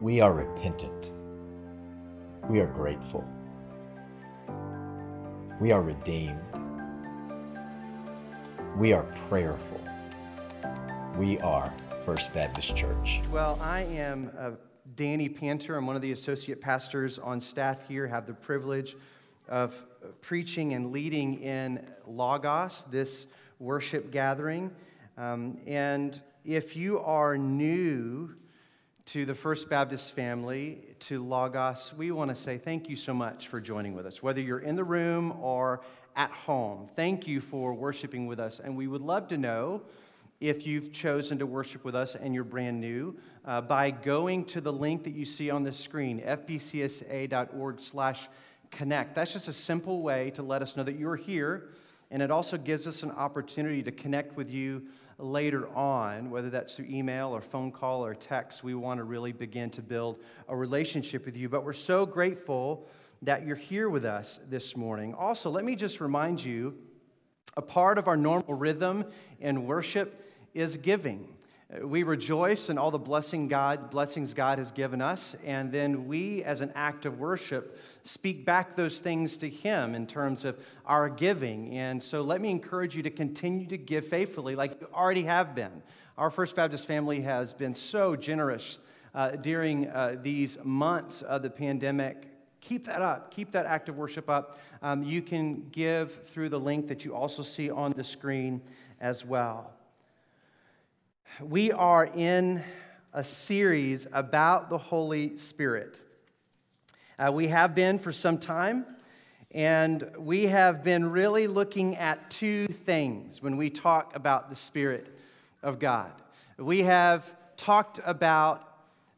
We are repentant. We are grateful. We are redeemed. We are prayerful. We are First Baptist Church. Well, I am uh, Danny Panter. I'm one of the associate pastors on staff here. Have the privilege of preaching and leading in Logos, this worship gathering. Um, and if you are new to the First Baptist family, to Logos, we want to say thank you so much for joining with us. Whether you're in the room or at home, thank you for worshiping with us. And we would love to know if you've chosen to worship with us and you're brand new uh, by going to the link that you see on the screen, fbcsa.org slash connect. That's just a simple way to let us know that you're here. And it also gives us an opportunity to connect with you later on, whether that's through email or phone call or text, we want to really begin to build a relationship with you. But we're so grateful that you're here with us this morning. Also, let me just remind you a part of our normal rhythm in worship is giving. We rejoice in all the blessing God, blessings God has given us, and then we, as an act of worship, speak back those things to Him in terms of our giving. And so let me encourage you to continue to give faithfully like you already have been. Our First Baptist family has been so generous uh, during uh, these months of the pandemic. Keep that up. Keep that act of worship up. Um, you can give through the link that you also see on the screen as well. We are in a series about the Holy Spirit. Uh, we have been for some time, and we have been really looking at two things when we talk about the Spirit of God. We have talked about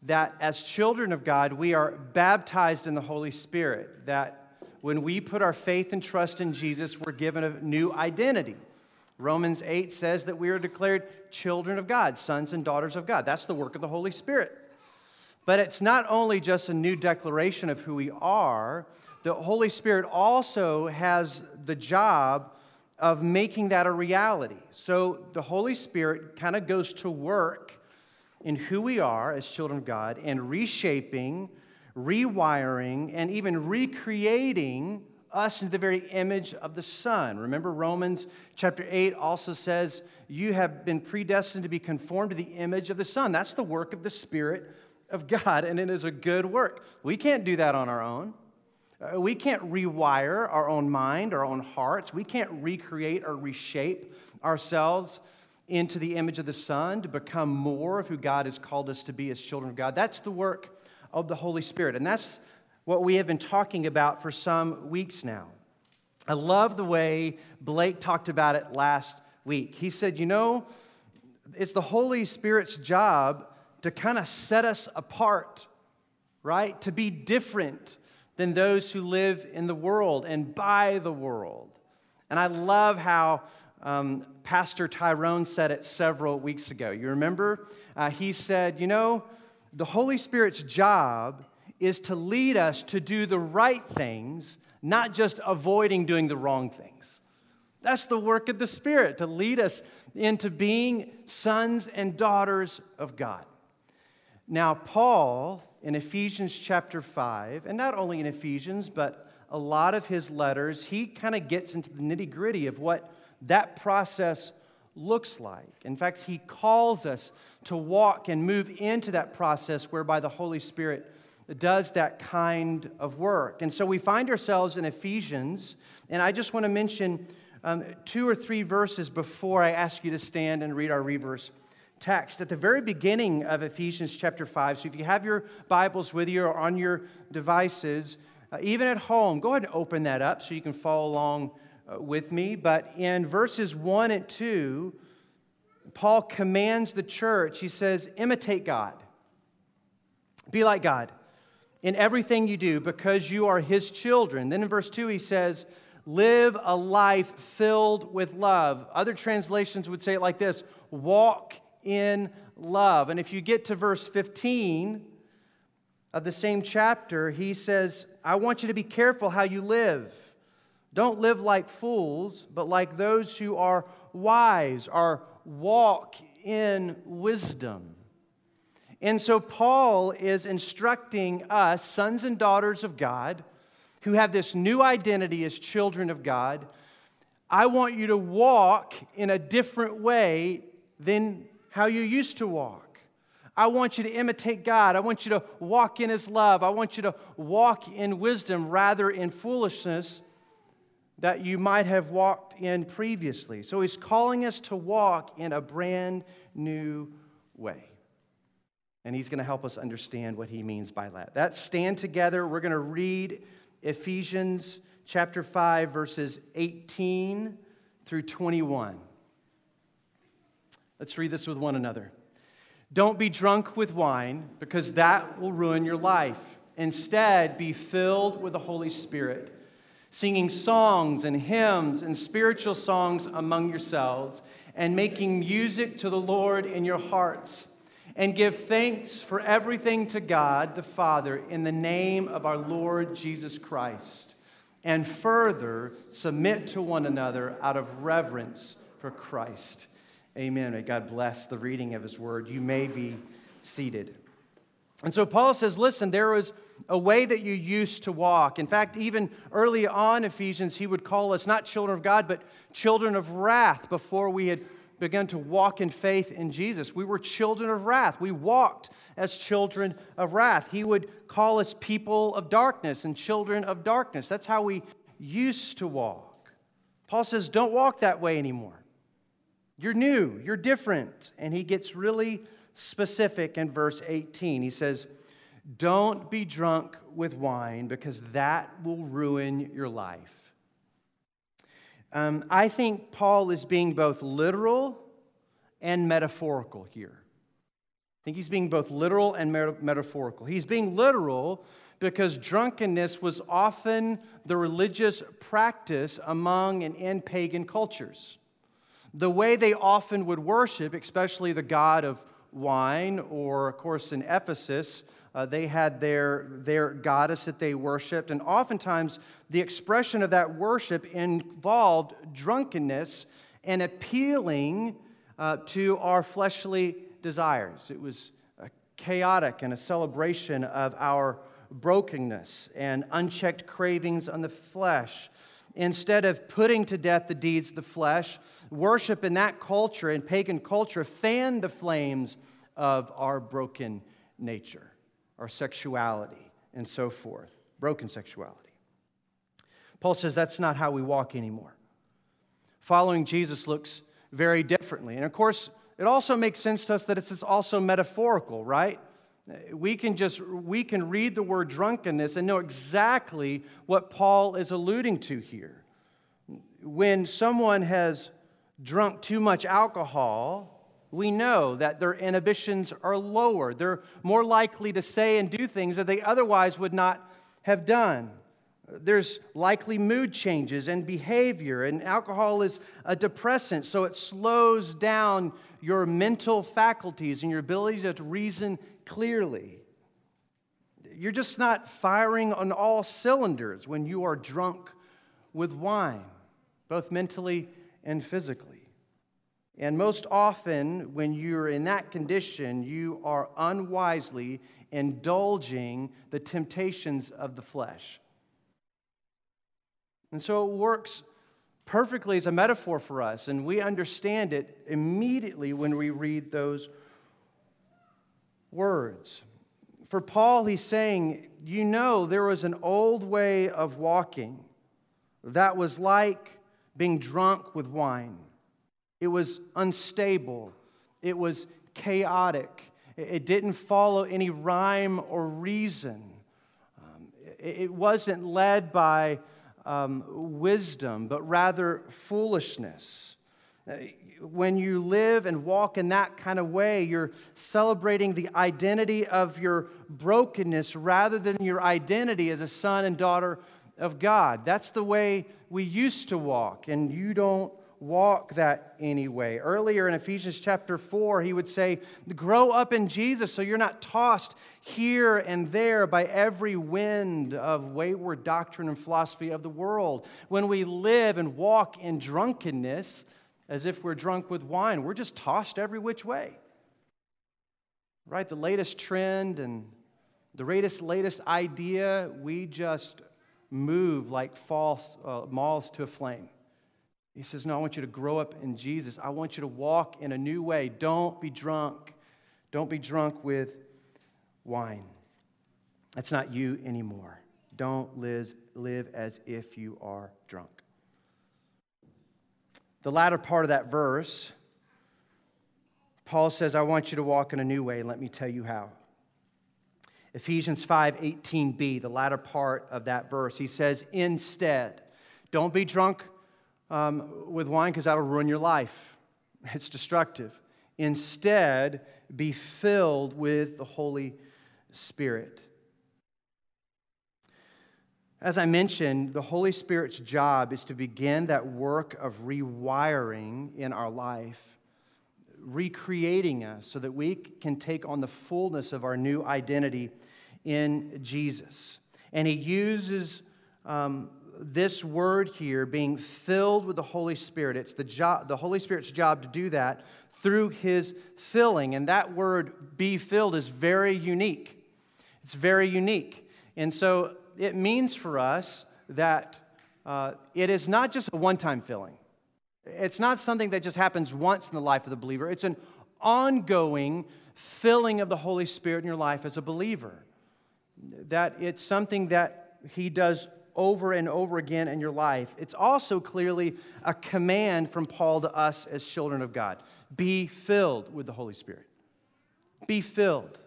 that as children of God, we are baptized in the Holy Spirit, that when we put our faith and trust in Jesus, we're given a new identity. Romans 8 says that we are declared children of God, sons and daughters of God. That's the work of the Holy Spirit. But it's not only just a new declaration of who we are, the Holy Spirit also has the job of making that a reality. So the Holy Spirit kind of goes to work in who we are as children of God and reshaping, rewiring, and even recreating us into the very image of the Son. Remember, Romans chapter 8 also says, You have been predestined to be conformed to the image of the Son. That's the work of the Spirit of God, and it is a good work. We can't do that on our own. Uh, we can't rewire our own mind, our own hearts. We can't recreate or reshape ourselves into the image of the Son to become more of who God has called us to be as children of God. That's the work of the Holy Spirit. And that's what we have been talking about for some weeks now. I love the way Blake talked about it last week. He said, You know, it's the Holy Spirit's job to kind of set us apart, right? To be different than those who live in the world and by the world. And I love how um, Pastor Tyrone said it several weeks ago. You remember? Uh, he said, You know, the Holy Spirit's job is to lead us to do the right things, not just avoiding doing the wrong things. That's the work of the Spirit, to lead us into being sons and daughters of God. Now, Paul in Ephesians chapter 5, and not only in Ephesians, but a lot of his letters, he kind of gets into the nitty gritty of what that process looks like. In fact, he calls us to walk and move into that process whereby the Holy Spirit does that kind of work. And so we find ourselves in Ephesians, and I just want to mention um, two or three verses before I ask you to stand and read our reverse text. At the very beginning of Ephesians chapter 5, so if you have your Bibles with you or on your devices, uh, even at home, go ahead and open that up so you can follow along uh, with me. But in verses 1 and 2, Paul commands the church, he says, imitate God, be like God in everything you do because you are his children. Then in verse 2, he says, Live a life filled with love. Other translations would say it like this walk in love. And if you get to verse 15 of the same chapter, he says, I want you to be careful how you live. Don't live like fools, but like those who are wise, or walk in wisdom. And so Paul is instructing us, sons and daughters of God, who have this new identity as children of God. I want you to walk in a different way than how you used to walk. I want you to imitate God. I want you to walk in His love. I want you to walk in wisdom rather in foolishness that you might have walked in previously. So He's calling us to walk in a brand new way. And He's going to help us understand what He means by that. That stand together. We're going to read Ephesians chapter 5, verses 18 through 21. Let's read this with one another. Don't be drunk with wine, because that will ruin your life. Instead, be filled with the Holy Spirit, singing songs and hymns and spiritual songs among yourselves, and making music to the Lord in your hearts. And give thanks for everything to God the Father in the name of our Lord Jesus Christ. And further, submit to one another out of reverence for Christ. Amen. May God bless the reading of his word. You may be seated. And so Paul says, listen, there was a way that you used to walk. In fact, even early on Ephesians, he would call us not children of God, but children of wrath before we had begun to walk in faith in Jesus. We were children of wrath. We walked as children of wrath. He would call us people of darkness and children of darkness. That's how we used to walk. Paul says, don't walk that way anymore. You're new, you're different. And he gets really specific in verse 18. He says, Don't be drunk with wine because that will ruin your life. Um, I think Paul is being both literal and metaphorical here. I think he's being both literal and metaphorical. He's being literal because drunkenness was often the religious practice among and in pagan cultures. The way they often would worship, especially the god of wine, or of course in Ephesus, uh, they had their, their goddess that they worshiped, and oftentimes the expression of that worship involved drunkenness and appealing uh, to our fleshly desires. It was chaotic and a celebration of our brokenness and unchecked cravings on the flesh. Instead of putting to death the deeds of the flesh, worship in that culture, in pagan culture, fanned the flames of our broken nature, our sexuality, and so forth. Broken sexuality. Paul says that's not how we walk anymore. Following Jesus looks very differently. And of course, it also makes sense to us that it's also metaphorical, right? We can just we can read the word drunkenness and know exactly what Paul is alluding to here. When someone has drunk too much alcohol, we know that their inhibitions are lower. They're more likely to say and do things that they otherwise would not have done. There's likely mood changes and behavior, and alcohol is a depressant, so it slows down your mental faculties and your ability to reason clearly. You're just not firing on all cylinders when you are drunk with wine, both mentally and physically. And most often, when you're in that condition, you are unwisely indulging the temptations of the flesh. And so it works perfectly as a metaphor for us, and we understand it immediately when we read those words. For Paul, he's saying, You know, there was an old way of walking that was like being drunk with wine. It was unstable, it was chaotic, it didn't follow any rhyme or reason. Um, it wasn't led by um, wisdom, but rather foolishness. Uh, when you live and walk in that kind of way, you're celebrating the identity of your brokenness rather than your identity as a son and daughter of God. That's the way we used to walk, and you don't walk that anyway. Earlier in Ephesians chapter 4, he would say, Grow up in Jesus so you're not tossed here and there by every wind of wayward doctrine and philosophy of the world. When we live and walk in drunkenness, as if we're drunk with wine, we're just tossed every which way. right? The latest trend and the latest, latest idea, we just move like false uh, moths to a flame. He says, No, I want you to grow up in Jesus. I want you to walk in a new way. Don't be drunk. Don't be drunk with wine. That's not you anymore. Don't live, live as if you are drunk. The latter part of that verse, Paul says, I want you to walk in a new way, and let me tell you how. Ephesians 5 18b, the latter part of that verse, he says, Instead, don't be drunk um, with wine because that'll ruin your life. It's destructive. Instead, be filled with the Holy Spirit. As I mentioned, the Holy Spirit's job is to begin that work of rewiring in our life, recreating us so that we can take on the fullness of our new identity in Jesus. And He uses um, this word here, being filled with the Holy Spirit. It's the, job, the Holy Spirit's job to do that through His filling. And that word, be filled, is very unique. It's very unique. And so it means for us that uh, it is not just a one time filling, it's not something that just happens once in the life of the believer, it's an ongoing filling of the Holy Spirit in your life as a believer. That it's something that He does over and over again in your life. It's also clearly a command from Paul to us as children of God be filled with the Holy Spirit. Be filled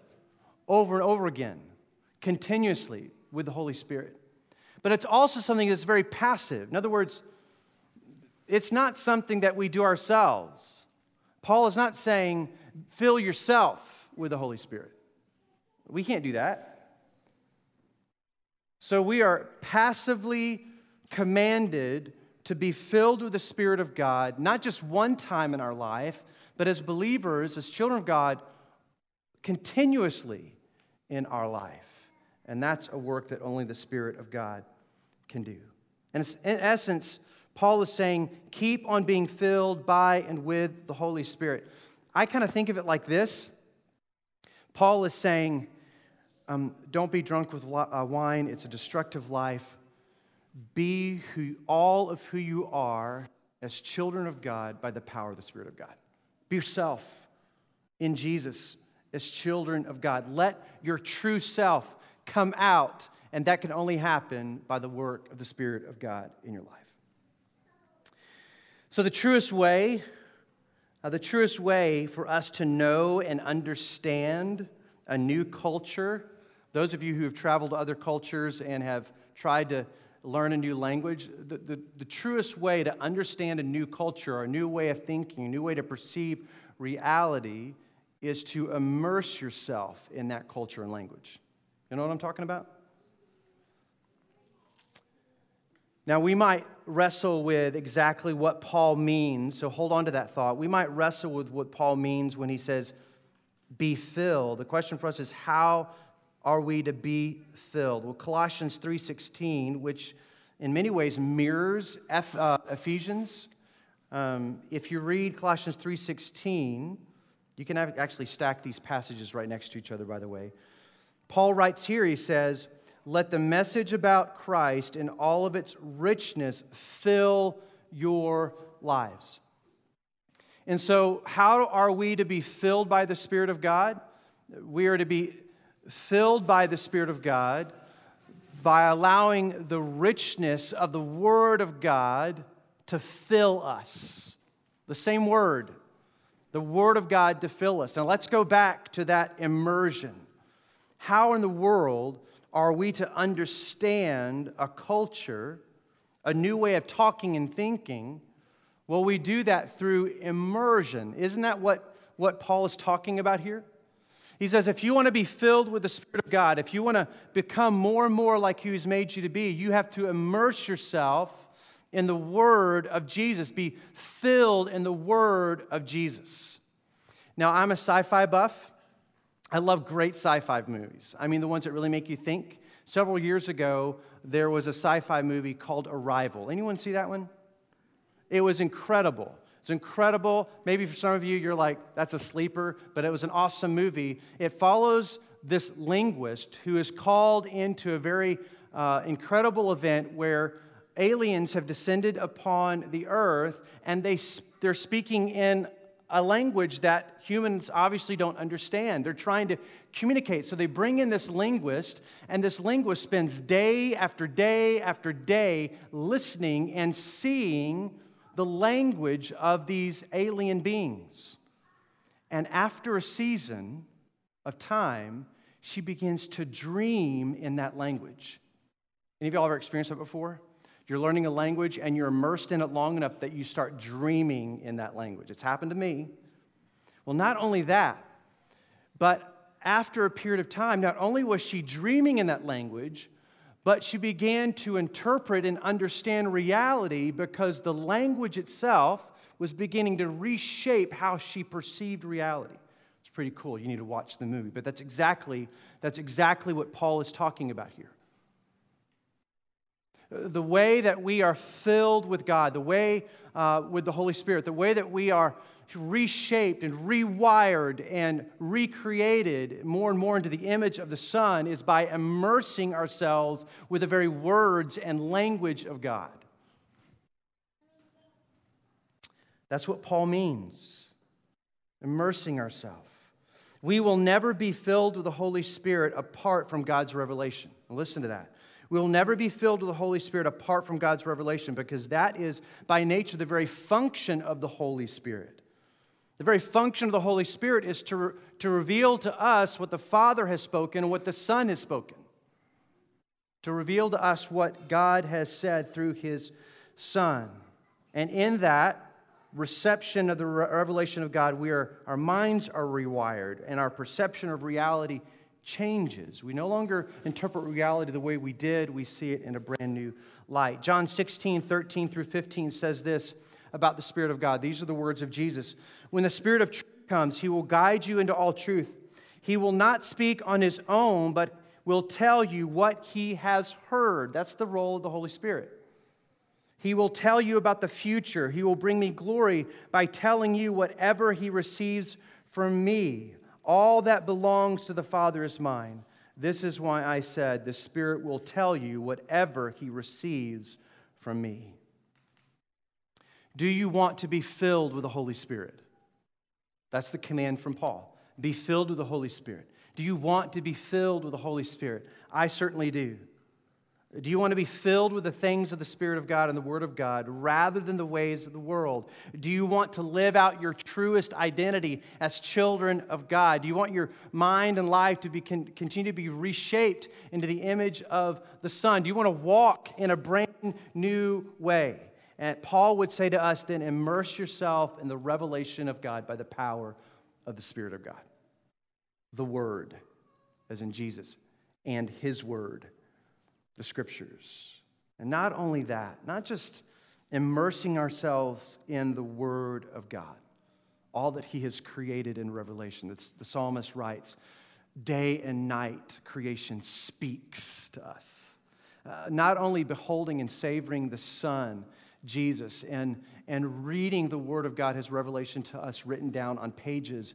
over and over again, continuously with the Holy Spirit. But it's also something that's very passive. In other words, it's not something that we do ourselves. Paul is not saying, fill yourself with the Holy Spirit. We can't do that. So we are passively commanded to be filled with the Spirit of God, not just one time in our life, but as believers, as children of God, continuously in our life. And that's a work that only the Spirit of God can do. And in essence, Paul is saying, keep on being filled by and with the Holy Spirit. I kind of think of it like this Paul is saying, um, don't be drunk with uh, wine, it's a destructive life. Be who, all of who you are as children of God by the power of the Spirit of God. Be yourself in Jesus as children of God. Let your true self come out, and that can only happen by the work of the Spirit of God in your life. So, the truest way, uh, the truest way for us to know and understand a new culture those of you who have traveled to other cultures and have tried to learn a new language, the, the, the, truest way to understand a new culture, or a new way of thinking, a new way to perceive reality is to immerse yourself in that culture and language. You know what I'm talking about? Now, we might wrestle with exactly what Paul means, so hold on to that thought. We might wrestle with what Paul means when he says, be filled. The question for us is, how are we to be filled? Well, Colossians 3:16, which in many ways mirrors F, uh, Ephesians. Um, if you read Colossians 3:16, you can actually stack these passages right next to each other, by the way. Paul writes here, he says, Let the message about Christ in all of its richness fill your lives. And so, how are we to be filled by the Spirit of God? We are to be filled by the Spirit of God by allowing the richness of the Word of God to fill us. The same Word, the Word of God to fill us. Now let's go back to that immersion. How in the world are we to understand a culture, a new way of talking and thinking? Well, we do that through immersion. Isn't that what, what Paul is talking about here? He says, if you want to be filled with the Spirit of God, if you want to become more and more like who He's made you to be, you have to immerse yourself in the Word of Jesus, be filled in the Word of Jesus. Now, I'm a sci fi buff. I love great sci fi movies. I mean, the ones that really make you think. Several years ago, there was a sci fi movie called Arrival. Anyone see that one? It was incredible. It's incredible. Maybe for some of you, you're like, that's a sleeper, but it was an awesome movie. It follows this linguist who is called into a very uh, incredible event where aliens have descended upon the earth and they, they're speaking in a language that humans obviously don't understand. They're trying to communicate. So they bring in this linguist, and this linguist spends day after day after day listening and seeing the language of these alien beings. And after a season of time, she begins to dream in that language. Any of y'all ever experienced that before? You're learning a language and you're immersed in it long enough that you start dreaming in that language. It's happened to me. Well, not only that, but after a period of time, not only was she dreaming in that language, but she began to interpret and understand reality because the language itself was beginning to reshape how she perceived reality. It's pretty cool. You need to watch the movie. But that's exactly, that's exactly what Paul is talking about here the way that we are filled with God, the way uh, with the Holy Spirit, the way that we are reshaped and rewired and recreated more and more into the image of the Son is by immersing ourselves with the very words and language of God. That's what Paul means immersing ourselves. We will never be filled with the Holy Spirit apart from God's revelation. listen to that. We will never be filled with the Holy Spirit apart from God's revelation because that is, by nature, the very function of the Holy Spirit. The very function of the Holy Spirit is to, to reveal to us what the Father has spoken and what the Son has spoken. To reveal to us what God has said through His Son. And in that reception of the revelation of God, we are, our minds are rewired and our perception of reality changes. We no longer interpret reality the way we did, we see it in a brand new light. John 16, 13 through 15 says this about the Spirit of God. These are the words of Jesus. When the Spirit of truth comes, he will guide you into all truth. He will not speak on his own, but will tell you what he has heard. That's the role of the Holy Spirit. He will tell you about the future. He will bring me glory by telling you whatever he receives from me. All that belongs to the Father is mine. This is why I said, The Spirit will tell you whatever He receives from me. Do you want to be filled with the Holy Spirit? That's the command from Paul. Be filled with the Holy Spirit. Do you want to be filled with the Holy Spirit? I certainly do. Do you want to be filled with the things of the Spirit of God and the Word of God rather than the ways of the world? Do you want to live out your truest identity as children of God? Do you want your mind and life to be, continue to be reshaped into the image of the Son? Do you want to walk in a brand new way? And Paul would say to us then, immerse yourself in the revelation of God by the power of the Spirit of God. The Word, as in Jesus, and His Word the scriptures. And not only that, not just immersing ourselves in the Word of God, all that He has created in Revelation. It's, the psalmist writes, day and night creation speaks to us. Uh, not only beholding and savoring the Son, Jesus, and, and reading the Word of God, His revelation to us written down on pages,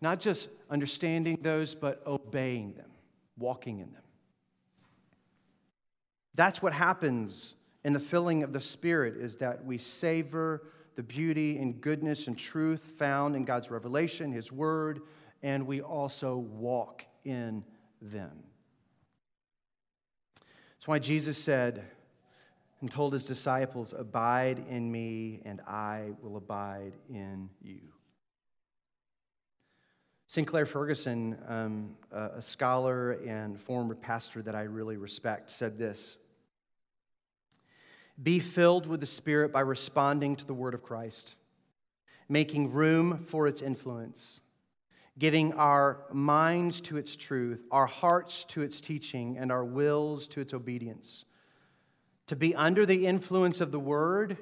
not just understanding those, but obeying them, walking in them. That's what happens in the filling of the Spirit is that we savor the beauty and goodness and truth found in God's revelation, His Word, and we also walk in them. That's why Jesus said and told His disciples, Abide in me, and I will abide in you. Sinclair Ferguson, um, a scholar and former pastor that I really respect, said this be filled with the Spirit by responding to the word of Christ, making room for its influence, giving our minds to its truth, our hearts to its teaching, and our wills to its obedience. To be under the influence of the word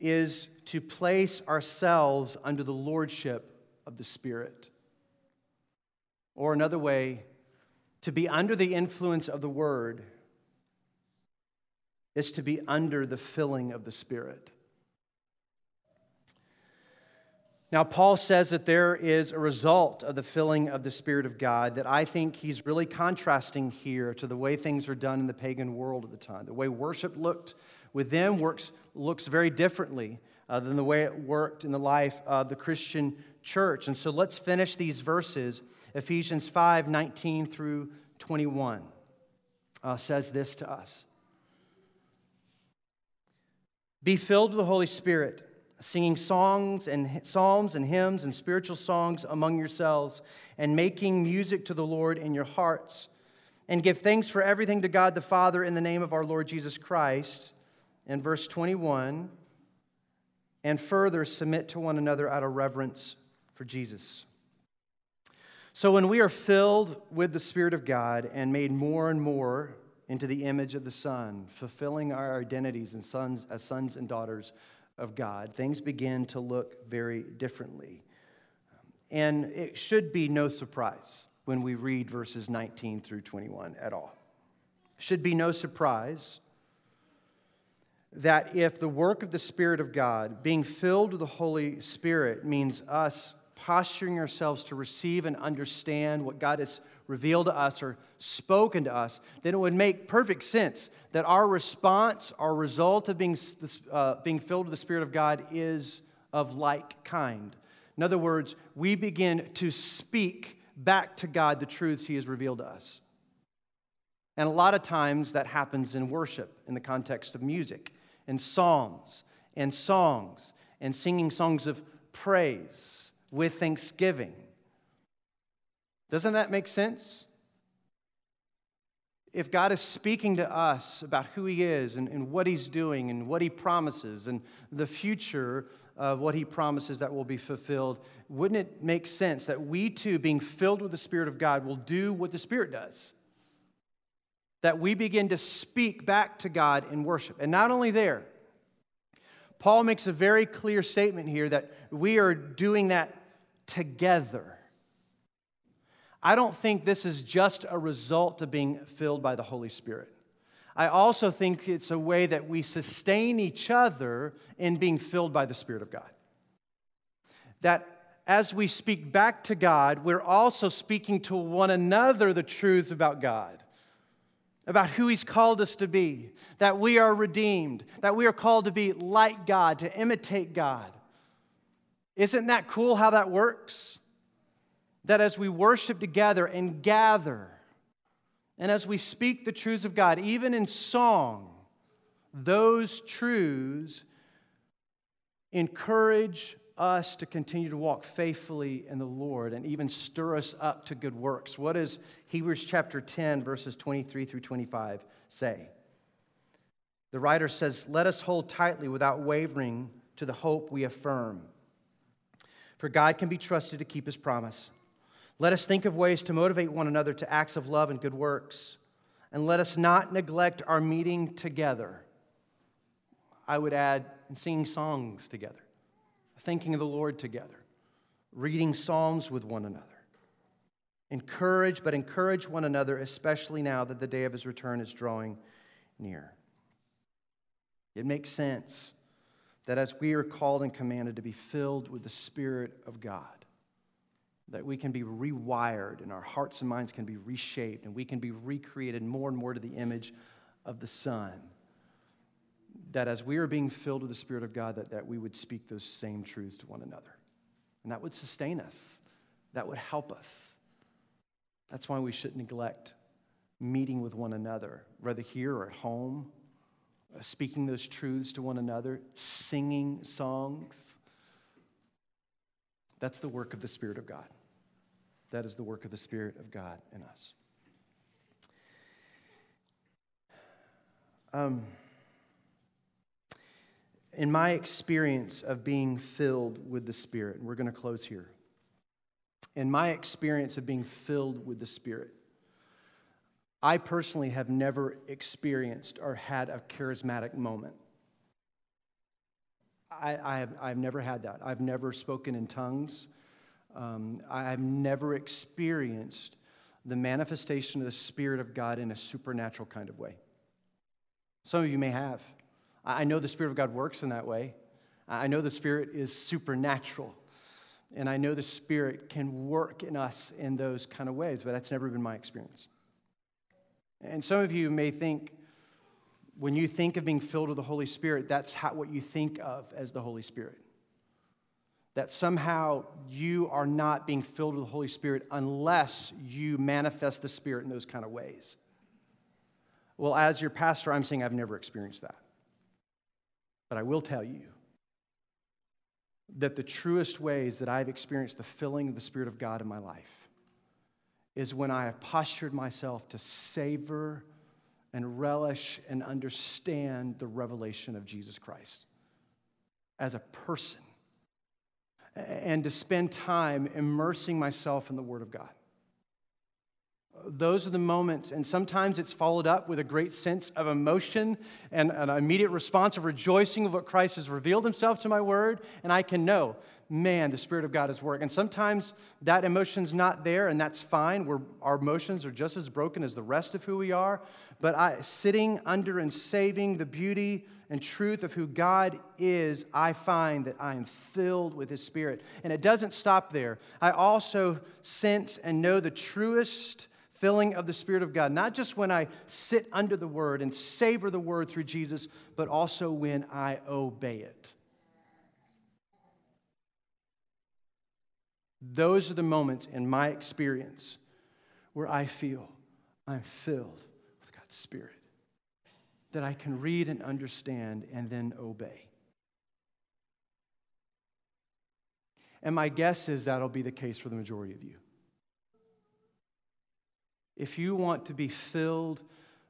is to place ourselves under the lordship of the Spirit. Or another way, to be under the influence of the word is to be under the filling of the Spirit. Now, Paul says that there is a result of the filling of the Spirit of God that I think he's really contrasting here to the way things are done in the pagan world at the time. The way worship looked with them works, looks very differently uh, than the way it worked in the life of the Christian church. And so let's finish these verses. Ephesians 5 19 through 21 uh, says this to us Be filled with the Holy Spirit singing songs and psalms and hymns and spiritual songs among yourselves, and making music to the Lord in your hearts. And give thanks for everything to God the Father in the name of our Lord Jesus Christ. In verse 21, and further submit to one another out of reverence for Jesus. So, when we are filled with the Spirit of God and made more and more into the image of the Son, fulfilling our identities and sons, as sons and daughters of God, things begin to look very differently. And it should be no surprise when we read verses 19 through 21 at all. Should be no surprise that if the work of the Spirit of God, being filled with the Holy Spirit, means us posturing ourselves to receive and understand what God has revealed to us or spoken to us, then it would make perfect sense that our response, our result of being, uh, being filled with the Spirit of God is of like kind. In other words, we begin to speak back to God the truths He has revealed to us. And a lot of times that happens in worship in the context of music and psalms and songs and singing songs of praise with thanksgiving. Doesn't that make sense? If God is speaking to us about who He is and, and what He's doing and what He promises and the future of what He promises that will be fulfilled, wouldn't it make sense that we too, being filled with the Spirit of God, will do what the Spirit does? That we begin to speak back to God in worship. And not only there, Paul makes a very clear statement here that we are doing that together. I don't think this is just a result of being filled by the Holy Spirit. I also think it's a way that we sustain each other in being filled by the Spirit of God. That as we speak back to God, we're also speaking to one another the truth about God, about who He's called us to be, that we are redeemed, that we are called to be like God, to imitate God. Isn't that cool how that works? that as we worship together and gather, and as we speak the truths of God, even in song, those truths encourage us to continue to walk faithfully in the Lord and even stir us up to good works. What does Hebrews chapter 10, verses 23 through 25 say? The writer says, Let us hold tightly without wavering to the hope we affirm. For God can be trusted to keep his promise. Let us think of ways to motivate one another to acts of love and good works. And let us not neglect our meeting together. I would add, singing songs together, thinking of the Lord together, reading Psalms with one another. Encourage, but encourage one another, especially now that the day of his return is drawing near. It makes sense that as we are called and commanded to be filled with the Spirit of God, that we can be rewired and our hearts and minds can be reshaped and we can be recreated more and more to the image of the Son. That as we are being filled with the Spirit of God, that, that we would speak those same truths to one another. And that would sustain us, that would help us. That's why we shouldn't neglect meeting with one another, whether here or at home, speaking those truths to one another, singing songs. That's the work of the Spirit of God. That is the work of the Spirit of God in us. Um, in my experience of being filled with the Spirit, and we're going to close here. In my experience of being filled with the Spirit, I personally have never experienced or had a charismatic moment. I, I have, I've never had that. I've never spoken in tongues. Um, I've never experienced the manifestation of the Spirit of God in a supernatural kind of way. Some of you may have. I know the Spirit of God works in that way. I know the Spirit is supernatural. And I know the Spirit can work in us in those kind of ways, but that's never been my experience. And some of you may think, when you think of being filled with the Holy Spirit, that's how, what you think of as the Holy Spirit. That somehow you are not being filled with the Holy Spirit unless you manifest the Spirit in those kind of ways. Well, as your pastor, I'm saying I've never experienced that. But I will tell you that the truest ways that I've experienced the filling of the Spirit of God in my life is when I have postured myself to savor and relish and understand the revelation of Jesus Christ as a person and to spend time immersing myself in the Word of God. Those are the moments, and sometimes it's followed up with a great sense of emotion and an immediate response of rejoicing of what Christ has revealed himself to my word, and I can know, man, the Spirit of God is working. And sometimes that emotion's not there, and that's fine. We're, our emotions are just as broken as the rest of who we are. But I, sitting under and saving the beauty and truth of who God is, I find that I am filled with His Spirit. And it doesn't stop there. I also sense and know the truest filling of the Spirit of God, not just when I sit under the Word and savor the Word through Jesus, but also when I obey it. Those are the moments in my experience where I feel I'm filled with God's Spirit, that I can read and understand and then obey. And my guess is that'll be the case for the majority of you. If you want to be filled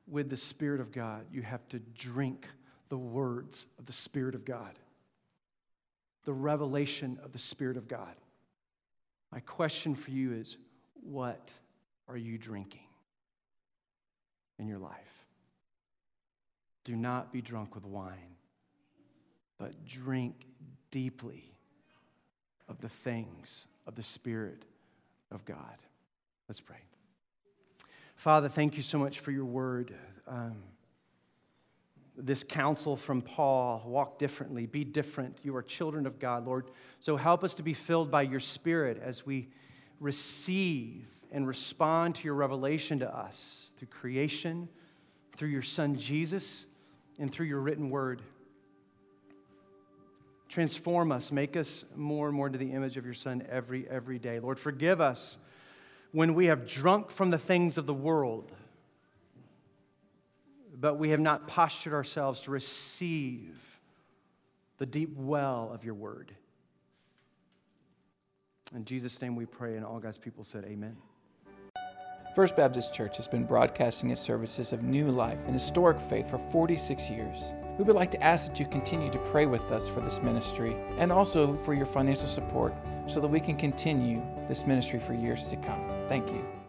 with the Spirit of God, you have to drink the words of the Spirit of God, the revelation of the Spirit of God. My question for you is what are you drinking in your life? Do not be drunk with wine, but drink deeply of the things of the Spirit of God. Let's pray. Father, thank you so much for your word. Um, this counsel from Paul walk differently, be different. You are children of God, Lord. So help us to be filled by your Spirit as we receive and respond to your revelation to us through creation, through your Son Jesus, and through your written word. Transform us, make us more and more to the image of your Son every, every day. Lord, forgive us when we have drunk from the things of the world, but we have not postured ourselves to receive the deep well of your word. In Jesus' name we pray, and all God's people said, Amen. First Baptist Church has been broadcasting its services of new life and historic faith for 46 years. We would like to ask that you continue to pray with us for this ministry and also for your financial support so that we can continue this ministry for years to come. Thank you.